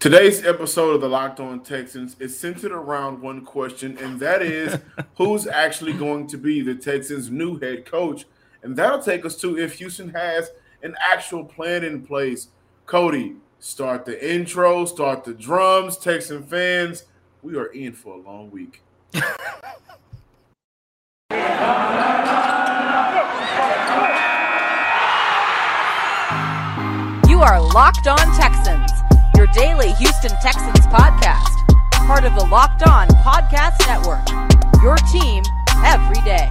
Today's episode of the Locked On Texans is centered around one question, and that is who's actually going to be the Texans' new head coach? And that'll take us to if Houston has an actual plan in place. Coty, start the intro, start the drums, Texan fans. We are in for a long week. You are Locked On Texans your daily Houston Texans podcast, part of the Locked On Podcast Network. Your team every day.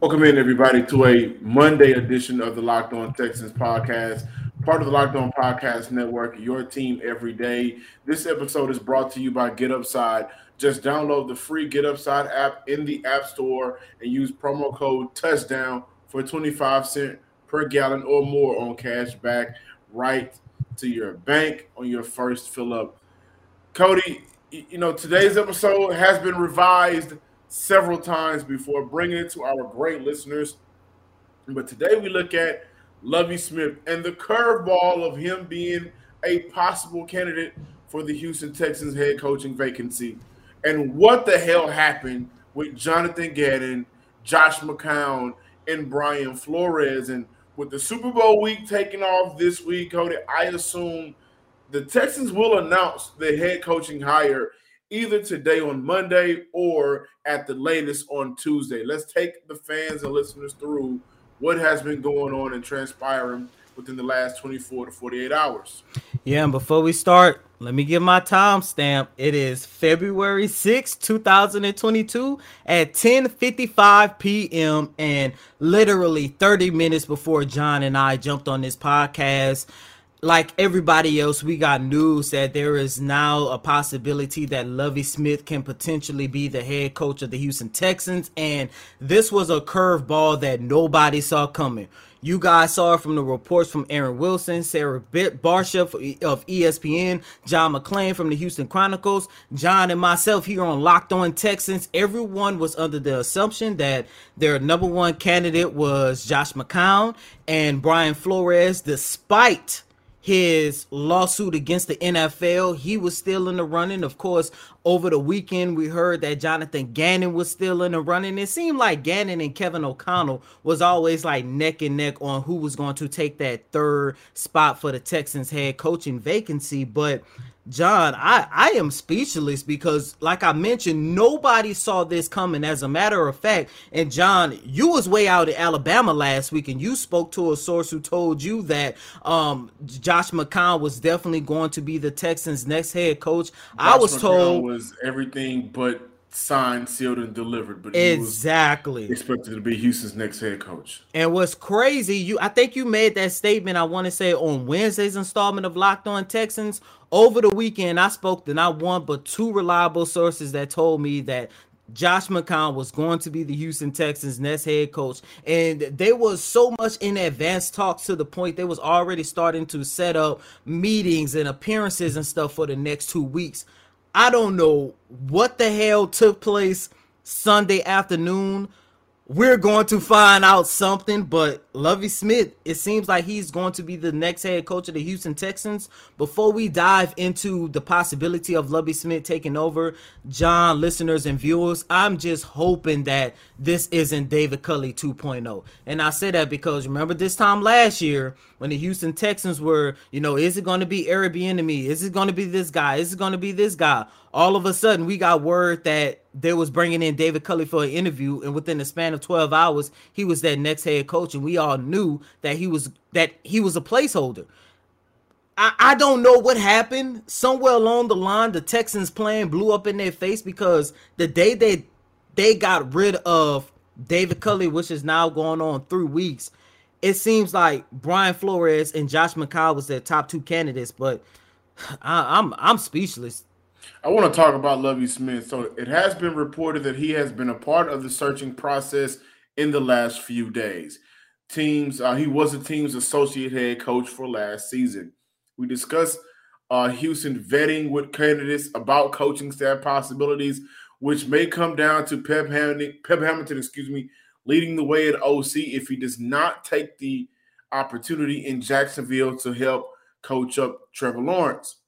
Welcome in, everybody, to a Monday edition of the Locked On Texans podcast, part of the Locked On Podcast Network, your team every day. This episode is brought to you by Get Upside just download the free Get Upside app in the App Store and use promo code Touchdown for 25 cent per gallon or more on cash back right to your bank on your first fill up. Coty, you know, today's episode has been revised several times before bringing it to our great listeners. But today we look at Lovie Smith and the curveball of him being a possible candidate for the Houston Texans head coaching vacancy and what the hell happened with Jonathan Gannon, Josh McCown, and Brian Flores. And with the Super Bowl week taking off this week, Coty, I assume the Texans will announce the head coaching hire either today on Monday or at the latest on Tuesday. Let's take the fans and listeners through what has been going on and transpiring within the last 24 to 48 hours. Yeah, and before we start, let me give my timestamp. It is February 6, 2022 at 10:55 p.m. and literally 30 minutes before John and I jumped on this podcast. Like everybody else, we got news that there is now a possibility that Lovie Smith can potentially be the head coach of the Houston Texans. And this was a curveball that nobody saw coming. You guys saw it from the reports from Aaron Wilson, Sarah Barshop of ESPN, John McClain from the Houston Chronicles, John and myself here on Locked On Texans. Everyone was under the assumption that their number one candidate was Josh McCown and Brian Flores, despite his lawsuit against the NFL. He was still in the running. Of course, over the weekend, we heard that Jonathan Gannon was still in the running. It seemed like Gannon and Kevin O'Connell was always like neck and neck on who was going to take that third spot for the Texans head coaching vacancy. But John, I, I am speechless because, like I mentioned, nobody saw this coming. As a matter of fact, and John, you was way out in Alabama last week, and you spoke to a source who told you that um, Josh McCown was definitely going to be the Texans' next head coach. Josh I was McCown told was everything but signed, sealed, and delivered. But exactly expected to be Houston's next head coach. And what's crazy, you I think you made that statement. I want to say on Wednesday's installment of Locked On Texans over the weekend. I spoke to not one but two reliable sources that told me that Josh McCown was going to be the Houston Texans next head coach. And there was so much in advanced talks to the point they was already starting to set up meetings and appearances and stuff for the next two weeks. I don't know what the hell took place Sunday afternoon. We're going to find out something, but Lovie Smith, it seems like he's going to be the next head coach of the Houston Texans. Before we dive into the possibility of Lovie Smith taking over, John, listeners, and viewers, I'm just hoping that this isn't David Culley 2.0. And I say that because remember this time last year when the Houston Texans were, you know, is it going to be Bieniemy? Is it going to be this guy? Is it going to be this guy? All of a sudden, we got word that they was bringing in David Culley for an interview, and within the span of 12 hours, he was that next head coach, and we all knew that he was that he was a placeholder. I, I don't know what happened. Somewhere along the line, the Texans plan blew up in their face because the day they they got rid of David Culley, which is now going on three weeks, it seems like Brian Flores and Josh McCown was their top two candidates. But I, I'm I'm speechless. I want to talk about Lovie Smith. So it has been reported that he has been a part of the searching process in the last few days teams. Uh, he was the team's associate head coach for last season. We discussed uh, Houston vetting with candidates about coaching staff possibilities. which may come down to Pep Hamilton, Pep Hamilton, excuse me, leading the way at OC if he does not take the opportunity in Jacksonville to help coach up Trevor Lawrence.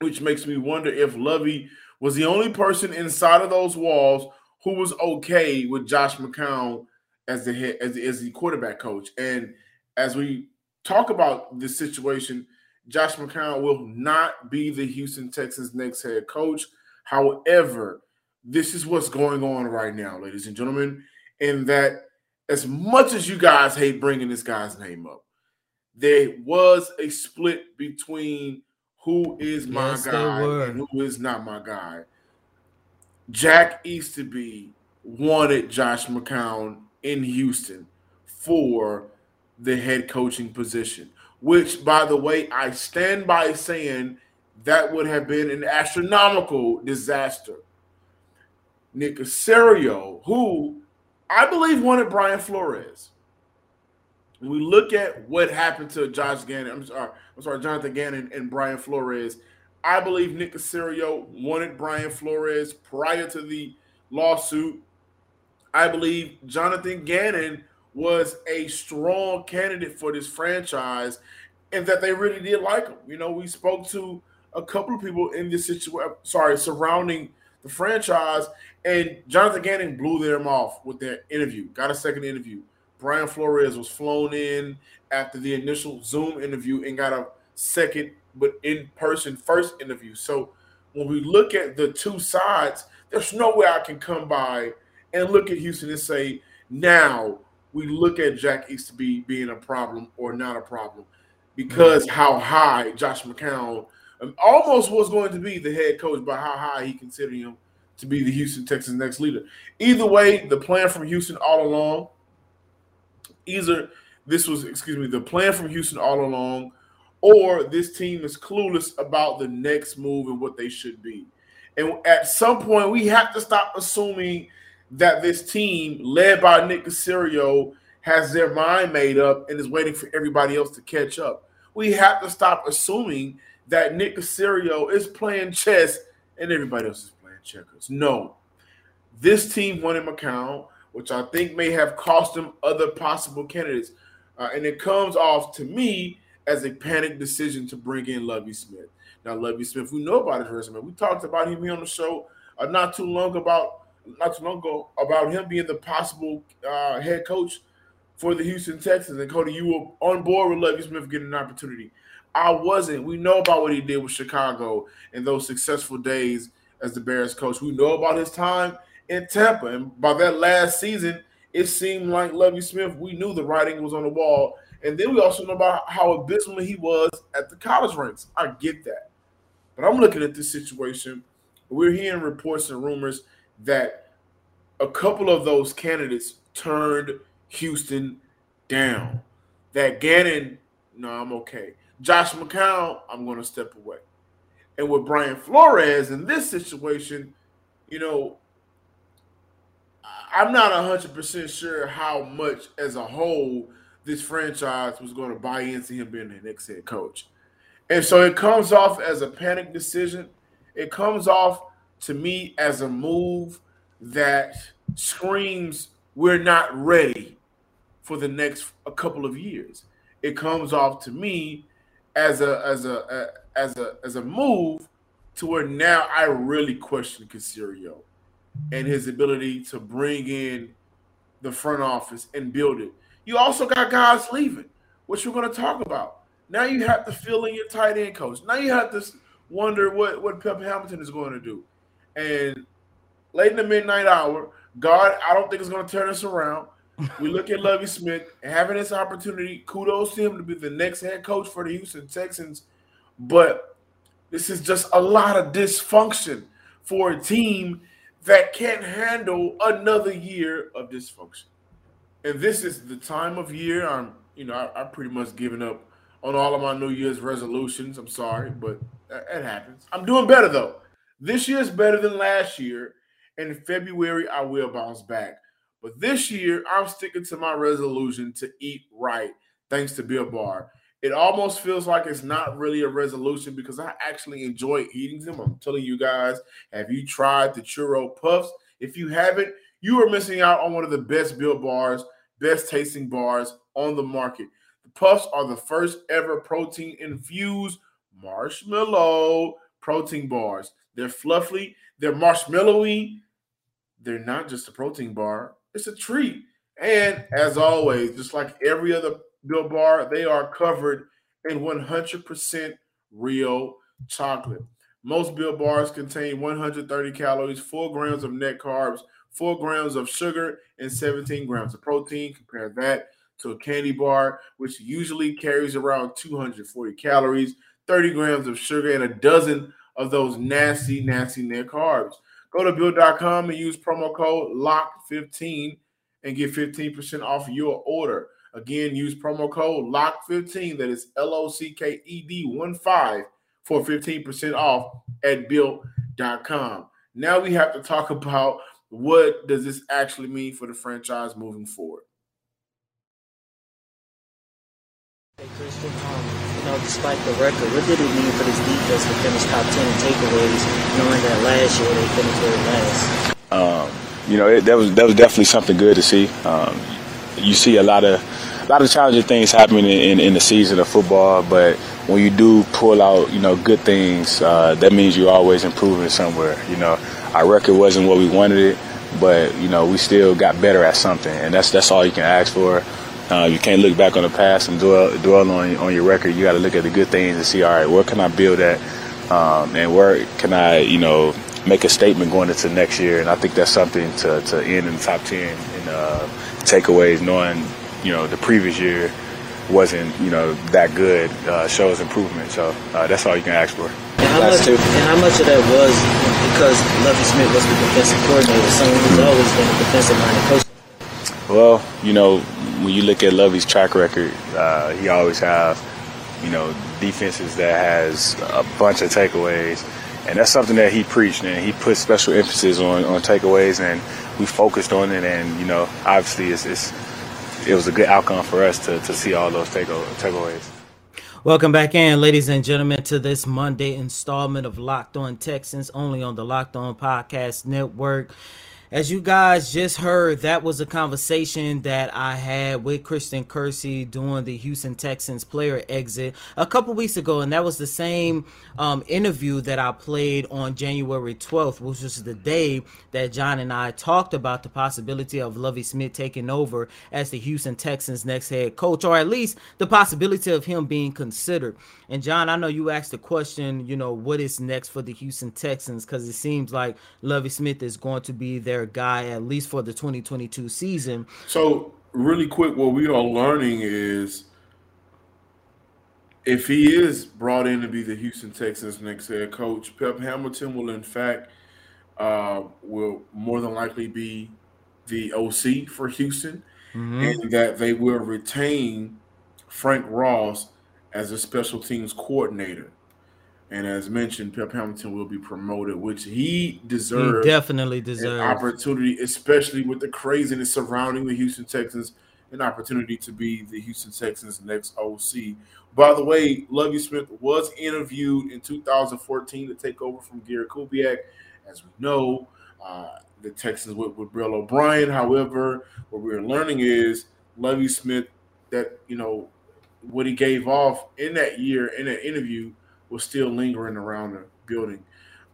Which makes me wonder if Lovie was the only person inside of those walls who was okay with Josh McCown as the head as, as the quarterback coach. And as we talk about this situation, Josh McCown will not be the Houston Texans' next head coach. However, this is what's going on right now, ladies and gentlemen, in that as much as you guys hate bringing this guy's name up, there was a split between who is my yes, guy and who is not my guy. Jack Easterby wanted Josh McCown in Houston for the head coaching position, which, by the way, I stand by saying that would have been an astronomical disaster. Nick Caserio, who I believe wanted Brian Flores. We look at what happened to Josh Gannon, I'm sorry, I'm sorry, Jonathan Gannon and Brian Flores, I believe Nick Caserio wanted Brian Flores prior to the lawsuit. I believe Jonathan Gannon was a strong candidate for this franchise and that they really did like him. You know, we spoke to a couple of people in this situation, uh, sorry, surrounding the franchise, and Jonathan Gannon blew them off with their interview, got a second interview. Brian Flores was flown in after the initial Zoom interview and got a second, but in person first interview. So when we look at the two sides, there's no way I can come by and look at Houston and say, now we look at Jack Easterby being a problem or not a problem because mm-hmm. how high Josh McCown um, almost was going to be the head coach by how high he considered him to be the Houston Texans next leader. Either way, the plan from Houston all along, either this was, excuse me, the plan from Houston all along, or this team is clueless about the next move and what they should be. And at some point, we have to stop assuming that this team, led by Nick Caserio, has their mind made up and is waiting for everybody else to catch up. We have to stop assuming that Nick Caserio is playing chess and everybody else is playing checkers. No. This team wanted McCown, which I think may have cost him other possible candidates. Uh, and it comes off to me as a panic decision to bring in Lovie Smith. Now, Lovie Smith, we know about his resume. We talked about him here on the show uh, not too long about not too long ago about him being the possible uh, head coach for the Houston Texans. And Coty, you were on board with Lovie Smith getting an opportunity. I wasn't. We know about what he did with Chicago and those successful days as the Bears coach. We know about his time in Tampa. And by that last season, it seemed like Lovie Smith, we knew the writing was on the wall. And then we also know about how abysmal he was at the college ranks. I get that. But I'm looking at this situation. We're hearing reports and rumors that a couple of those candidates turned Houston down. That Gannon, no, I'm okay. Josh McCown, I'm going to step away. And with Brian Flores in this situation, you know, I'm not 100% sure how much as a whole this franchise was going to buy into him being the next head coach. And so it comes off as a panic decision. It comes off to me as a move that screams we're not ready for the next a couple of years. It comes off to me as a as a, a as a as a move to where now I really question Caserio and his ability to bring in the front office and build it. You also got guys leaving, which we're going to talk about. Now you have to fill in your tight end coach. Now you have to wonder what what Pep Hamilton is going to do. And late in the midnight hour, God, I don't think it's going to turn us around. We look at Lovie Smith having this opportunity. Kudos to him to be the next head coach for the Houston Texans. But this is just a lot of dysfunction for a team that can't handle another year of dysfunction. And this is the time of year I'm, you know, I, I pretty much giving up on all of my New Year's resolutions. I'm sorry, but it happens. I'm doing better though. This year is better than last year. And in February, I will bounce back. But this year, I'm sticking to my resolution to eat right, thanks to Built Bar. It almost feels like it's not really a resolution because I actually enjoy eating them. I'm telling you guys, have you tried the churro puffs? If you haven't, you are missing out on one of the best built bars, best tasting bars on the market. The puffs are the first ever protein infused marshmallow protein bars. They're fluffy, they're marshmallowy. They're not just a protein bar, it's a treat. And as always, just like every other Built Bar, they are covered in 100% real chocolate. Most Built Bars contain 130 calories, 4 grams of net carbs, 4 grams of sugar, and 17 grams of protein. Compare that to a candy bar, which usually carries around 240 calories, 30 grams of sugar, and a dozen of those nasty, nasty net carbs. Go to built.com and use promo code LOCK15 and get 15% off your order. Again, use promo code LOCK15, that is L O C K E D 1 5 for 15% off at built.com. Now we have to talk about what does this actually mean for the franchise moving forward. Hey, Christian, um, you know, despite the record, what did it mean for this defense to finish top 10 in takeaways, knowing that last year they finished very last? Um, you know, it, that was that was definitely something good to see. Um, you see a lot of a lot of challenging things happening in, in, in, the season of football, but when you do pull out, you know, good things, uh, that means you're always improving somewhere. You know, our record wasn't what we wanted it, but you know, we still got better at something, and that's that's all you can ask for. Uh, you can't look back on the past and dwell, dwell on on your record. You got to look at the good things and see, all right, where can I build at, um, and where can I, you know, make a statement going into next year. And I think that's something to, to end in the top ten in uh, takeaways, knowing you know the previous year wasn't you know that good uh, shows improvement. So uh, that's all you can ask for. And how, much, and how much of that was because Lovie Smith was the defensive coordinator, someone who's always been a defensive minded coach? Well, you know, when you look at Lovie's track record, uh, he always have you know defenses that has a bunch of takeaways, and that's something that he preached and he put special emphasis on on takeaways, and we focused on it, and you know, obviously it's, it's it was a good outcome for us to, to see all those takeaways. Welcome back in, ladies and gentlemen, to this Monday installment of Locked On Texans, only on the Locked On Podcast Network. As you guys just heard, that was a conversation that I had with Christian Kirksey during the Houston Texans player exit a couple weeks ago, and that was the same um, interview that I played on January 12th, which was the day that John and I talked about the possibility of Lovie Smith taking over as the Houston Texans' next head coach, or at least the possibility of him being considered. And John, I know you asked the question, you know, what is next for the Houston Texans? Because it seems like Lovie Smith is going to be their guy at least for the 2022 season. So, really quick, what we are learning is if he is brought in to be the Houston Texans next head coach, Pep Hamilton will in fact uh, will more than likely be the OC for Houston, mm-hmm. and that they will retain Frank Ross as a special teams coordinator. And as mentioned, Pep Hamilton will be promoted, which he deserves. He definitely deserves an opportunity, especially with the craziness surrounding the Houston Texans, an opportunity to be the Houston Texans' next OC. By the way, Lovie Smith was interviewed in 2014 to take over from Gary Kubiak. As we know, uh, the Texans with, with Bill O'Brien. However, what we're learning is Lovie Smith that you know what he gave off in that year in that interview was still lingering around the building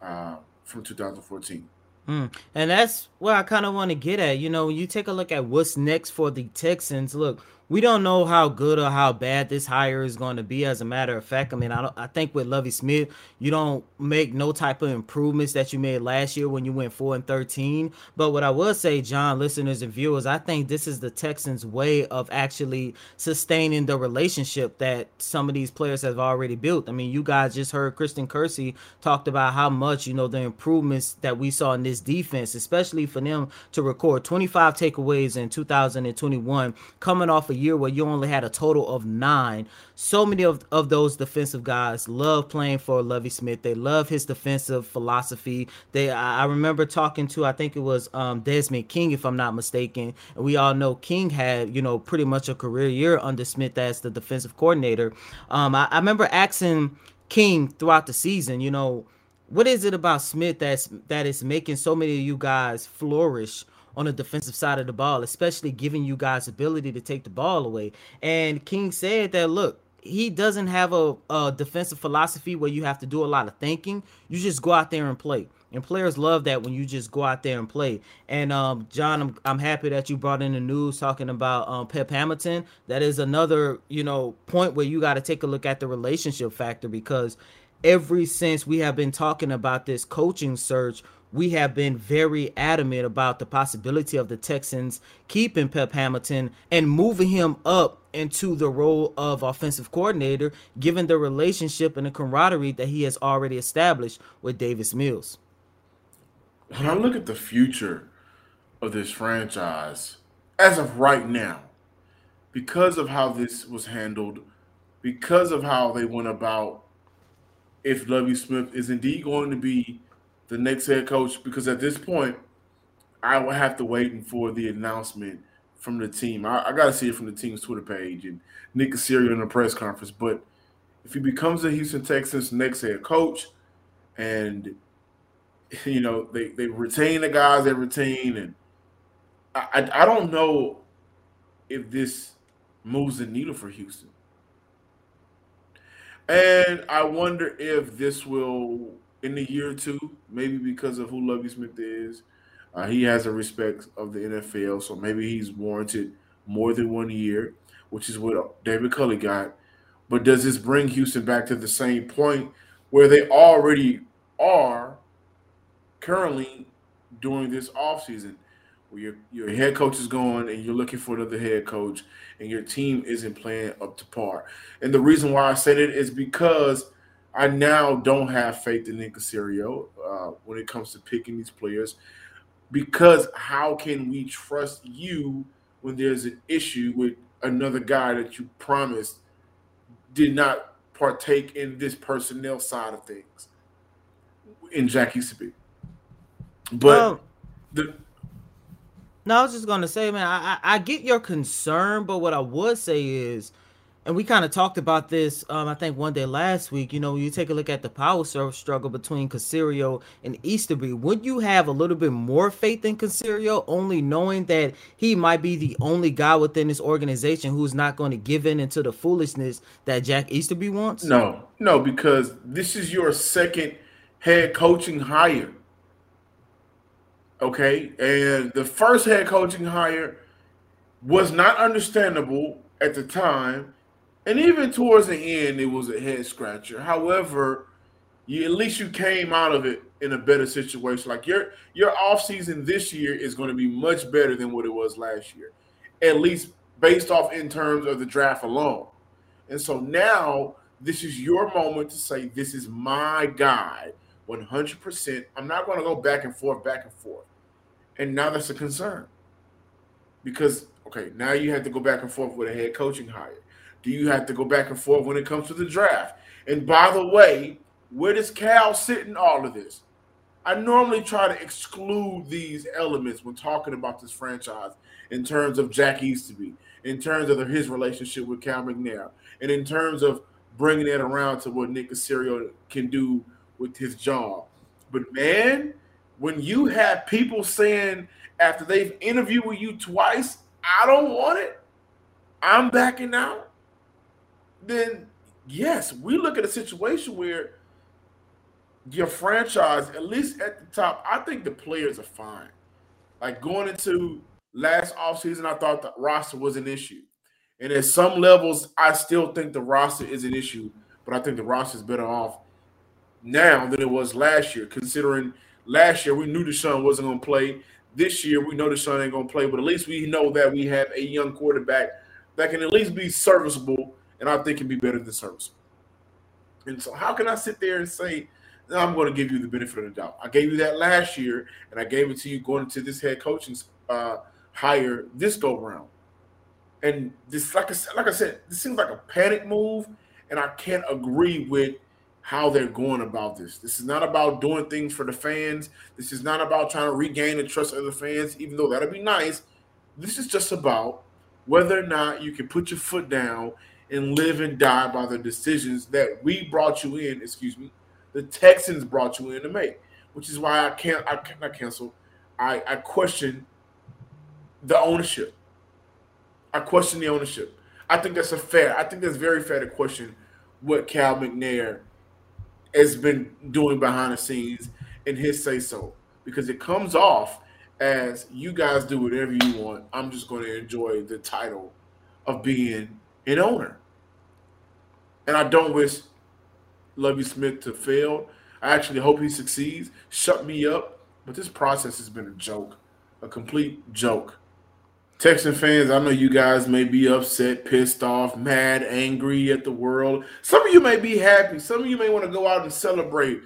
uh, from 2014. Mm. And that's what I kind of want to get at. You know, you take a look at what's next for the Texans. Look, we don't know how good or how bad this hire is going to be. As a matter of fact, I mean, I. I think with Lovie Smith, you don't make no type of improvements that you made last year when you went four and thirteen. But what I will say, John, listeners and viewers, I think this is the Texans' way of actually sustaining the relationship that some of these players have already built. I mean, you guys just heard Christian Kirksey talked about how much you know the improvements that we saw in this defense, especially for them to record 25 takeaways in 2021, coming off a year where you only had a total of nine. So many of, of those defensive guys love playing for Lovie Smith. They love his defensive philosophy. They I, I remember talking to I think it was um, Desmond King, if I'm not mistaken. And we all know King had, you know, pretty much a career year under Smith as the defensive coordinator. Um, I, I remember asking King throughout the season, you know, what is it about Smith that's that is making so many of you guys flourish on the defensive side of the ball, especially giving you guys ability to take the ball away? And King said that look, he doesn't have a, a defensive philosophy where you have to do a lot of thinking. You just go out there and play. And players love that when you just go out there and play. And um, John, I'm, I'm happy that you brought in the news talking about um, Pep Hamilton. That is another, you know, point where you got to take a look at the relationship factor because ever since we have been talking about this coaching search, we have been very adamant about the possibility of the Texans keeping Pep Hamilton and moving him up into the role of offensive coordinator, given the relationship and the camaraderie that he has already established with Davis Mills. When I look at the future of this franchise, as of right now, because of how this was handled, because of how they went about if Lovie Smith is indeed going to be the next head coach, because at this point, I will have to wait for the announcement from the team. I, I got to see it from the team's Twitter page and Nick Caserio in the press conference. But if he becomes the Houston Texans' next head coach, and you know they they retain the guys they retain, and I, I, I don't know if this moves the needle for Houston. And I wonder if this will, in the year or two, maybe because of who Lovie Smith is, uh, he has a respect of the NFL, so maybe he's warranted more than one year, which is what David Culley got. But does this bring Houston back to the same point where they already are currently during this offseason? where your your head coach is going and you're looking for another head coach and your team isn't playing up to par. And the reason why I said it is because I now don't have faith in Nick Caserio uh, when it comes to picking these players. Because how can we trust you when there's an issue with another guy that you promised did not partake in this personnel side of things in Jack Easterby? But the no, I was just gonna say, man, I, I, I get your concern, but what I would say is, and we kind of talked about this, um, I think one day last week. You know, you take a look at the power struggle between Caserio and Easterby. Would you have a little bit more faith in Caserio, only knowing that he might be the only guy within this organization who's not going to give in into the foolishness that Jack Easterby wants? No, no, because this is your second head coaching hire. Okay. And the first head coaching hire was not understandable at the time. And even towards the end, it was a head scratcher. However, you at least you came out of it in a better situation. Like your your offseason this year is going to be much better than what it was last year, at least based off in terms of the draft alone. And so now this is your moment to say, This is my guy 100%. I'm not going to go back and forth, back and forth. And now that's a concern. Because, okay, now you have to go back and forth with a head coaching hire. Do you have to go back and forth when it comes to the draft? And by the way, where does Cal sit in all of this? I normally try to exclude these elements when talking about this franchise in terms of Jack Easterby, in terms of his relationship with Cal McNair, and in terms of bringing it around to what Nick Caserio can do with his job. But man, when you have people saying after they've interviewed with you twice, I don't want it, I'm backing out, then yes, we look at a situation where your franchise, at least at the top, I think the players are fine. Like going into last offseason, I thought the roster was an issue. And at some levels, I still think the roster is an issue, but I think the roster is better off now than it was last year, considering last year we knew Deshaun wasn't going to play. This year we know Deshaun ain't going to play, but at least we know that we have a young quarterback that can at least be serviceable, and I think can be better than serviceable. And so, how can I sit there and say, I'm going to give you the benefit of the doubt? I gave you that last year, and I gave it to you going into this head coaching uh, hire this go round. And this, like I said, like I said, this seems like a panic move, and I can't agree with how they're going about this. This is not about doing things for the fans. This is not about trying to regain the trust of the fans, even though that'd be nice. This is just about whether or not you can put your foot down and live and die by the decisions that we brought you in, excuse me, the Texans brought you in to make, which is why I can't, I cannot cancel. I, I question the ownership. I question the ownership. I think that's a fair. I think that's very fair to question what Cal McNair has been doing behind the scenes in his say so because it comes off as you guys do whatever you want. I'm just going to enjoy the title of being an owner. And I don't wish Lovie Smith to fail. I actually hope he succeeds. Shut me up. But this process has been a joke, a complete joke. Texan fans, I know you guys may be upset, pissed off, mad, angry at the world. Some of you may be happy. Some of you may want to go out and celebrate.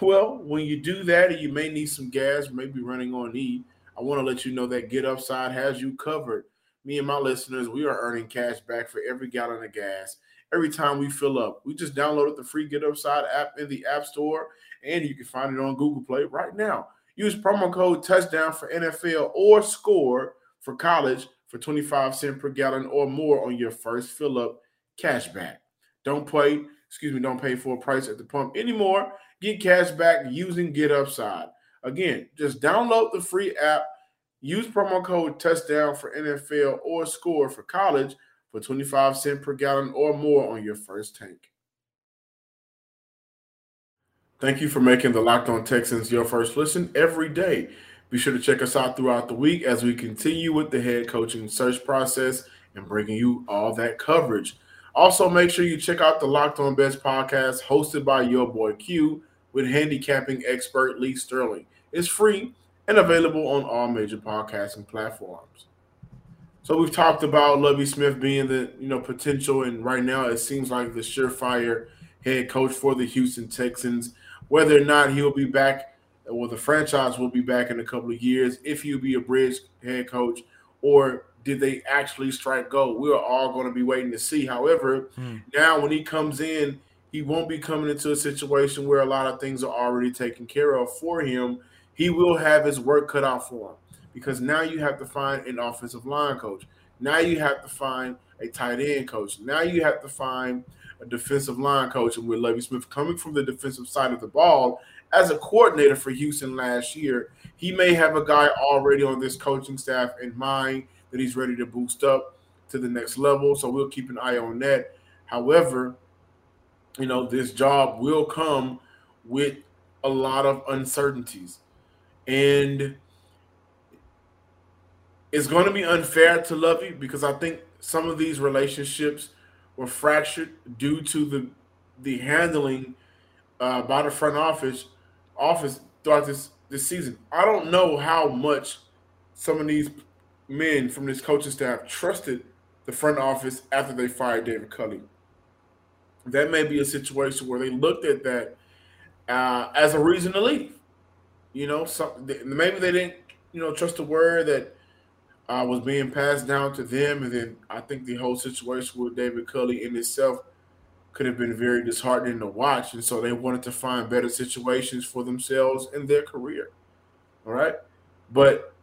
Well, when you do that and you may need some gas, maybe running on E, I want to let you know that Get Upside has you covered. Me and my listeners, we are earning cash back for every gallon of gas every time we fill up. We just downloaded the free Get Upside app in the App Store, and you can find it on Google Play right now. Use promo code touchdown for NFL or score for college for 25 cents per gallon or more on your first fill up cash back. Don't pay, excuse me, don't pay for a price at the pump anymore. Get cash back using Get Upside. Again, just download the free app, use promo code touchdown for NFL or score for college for 25 cents per gallon or more on your first tank. Thank you for making the Locked On Texans your first listen every day. Be sure to check us out throughout the week as we continue with the head coaching search process and bringing you all that coverage. Also, make sure you check out the Locked On Bets podcast hosted by your boy Q with handicapping expert Lee Sterling. It's free and available on all major podcasting platforms. So we've talked about Lovie Smith being the you know potential, and right now it seems like the surefire head coach for the Houston Texans. Whether or not he'll be back well, the franchise will be back in a couple of years if he'll be a bridge head coach, or did they actually strike gold? We're all going to be waiting to see. However, hmm. now when he comes in, he won't be coming into a situation where a lot of things are already taken care of for him. He will have his work cut out for him because now you have to find an offensive line coach. Now you have to find a tight end coach. Now you have to find a defensive line coach. And with Lovie Smith coming from the defensive side of the ball, as a coordinator for Houston last year, he may have a guy already on this coaching staff in mind that he's ready to boost up to the next level. So we'll keep an eye on that. However, you know, this job will come with a lot of uncertainties. And it's going to be unfair to Lovie because I think some of these relationships were fractured due to the the handling uh, by the front office office throughout this this season. I don't know how much some of these men from this coaching staff trusted the front office after they fired David Culley. That may be a situation where they looked at that uh, as a reason to leave. You know, some maybe they didn't, you know, trust the word that uh, was being passed down to them, and then I think the whole situation with David Culley in itself could have been very disheartening to watch. And so they wanted to find better situations for themselves in their career. All right. But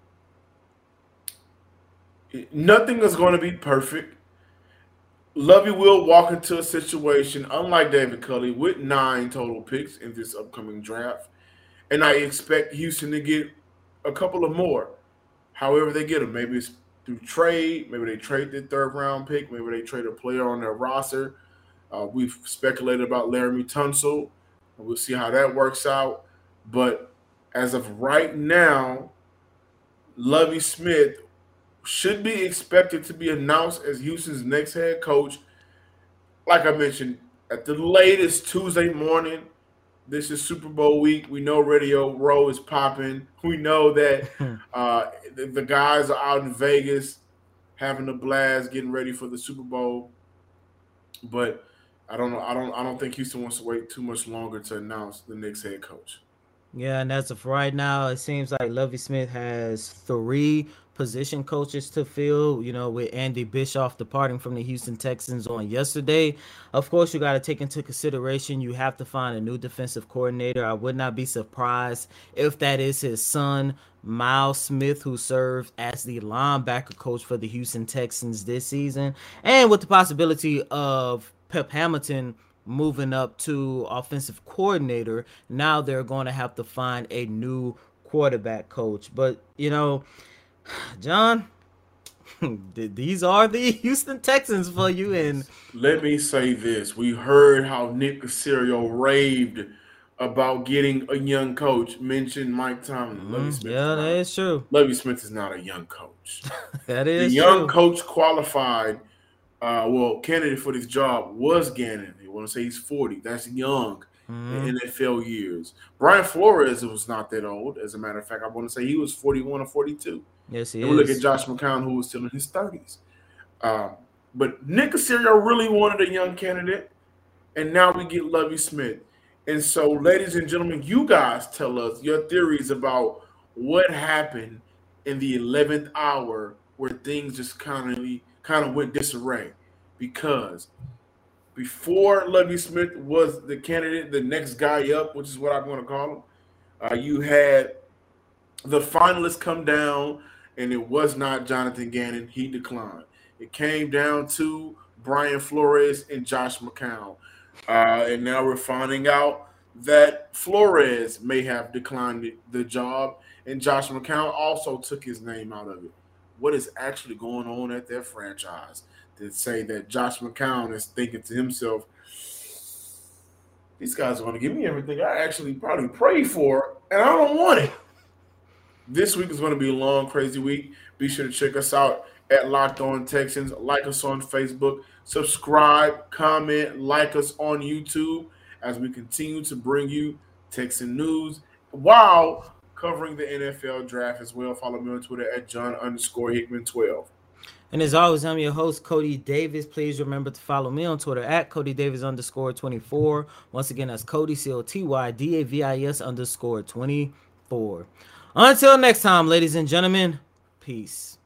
nothing is going to be perfect. Lovie will walk into a situation, unlike David Culley, with nine total picks in this upcoming draft. And I expect Houston to get a couple of more. However, they get them. Maybe it's through trade. Maybe they trade the third round pick. Maybe they trade a player on their roster uh, we've speculated about Laremy Tunsil. We'll see how that works out. But as of right now, Lovie Smith should be expected to be announced as Houston's next head coach. Like I mentioned, at the latest Tuesday morning. This is Super Bowl week. We know Radio Row is popping. We know that uh, the, the guys are out in Vegas having a blast, getting ready for the Super Bowl. But I don't know. I don't. I don't think Houston wants to wait too much longer to announce the next head coach. Yeah, and as of right now, it seems like Lovie Smith has three position coaches to fill, you know, with Andy Bischoff departing from the Houston Texans on yesterday. Of course, you got to take into consideration you have to find a new defensive coordinator. I would not be surprised if that is his son, Miles Smith, who served as the linebacker coach for the Houston Texans this season, and with the possibility of Pep Hamilton moving up to offensive coordinator. Now they're going to have to find a new quarterback coach. But, you know, John, these are the Houston Texans for you. And let me say this we heard how Nick Caserio raved about getting a young coach. Mentioned Mike Tomlin. Mm-hmm. Smith yeah, that is true. Lovie Smith is not a young coach. that is the young true. coach qualified. Uh, well, candidate for this job was Gannon You want to say he's 40. That's young mm-hmm. in NFL years. Brian Flores was not that old. As a matter of fact, I want to say he was 41 or 42. Yes, he and is. We look at Josh McCown, who was still in his 30s. Um, but Nick Caserio really wanted a young candidate, and now we get Lovie Smith. And so, ladies and gentlemen, you guys tell us your theories about what happened in the 11th hour where things just kind of kind of went disarray because before Lovie Smith was the candidate, the next guy up, which is what I'm going to call him, uh, you had the finalists come down, and it was not Jonathan Gannon. He declined. It came down to Brian Flores and Josh McCown. Uh, and now we're finding out that Flores may have declined the job, and Josh McCown also took his name out of it. What is actually going on at their franchise? to say that Josh McCown is thinking to himself, these guys are going to give me everything I actually probably prayed for, and I don't want it. This week is going to be a long, crazy week. Be sure to check us out at Locked On Texans. Like us on Facebook, subscribe, comment, like us on YouTube as we continue to bring you Texan news while covering the NFL draft as well. Follow me on Twitter at John underscore Hickman 12. And as always, I'm your host, Coty Davis. Please remember to follow me on Twitter at Coty Davis underscore 24. Once again, that's Coty C O T Y D A V I S underscore 24. Until next time, ladies and gentlemen, peace.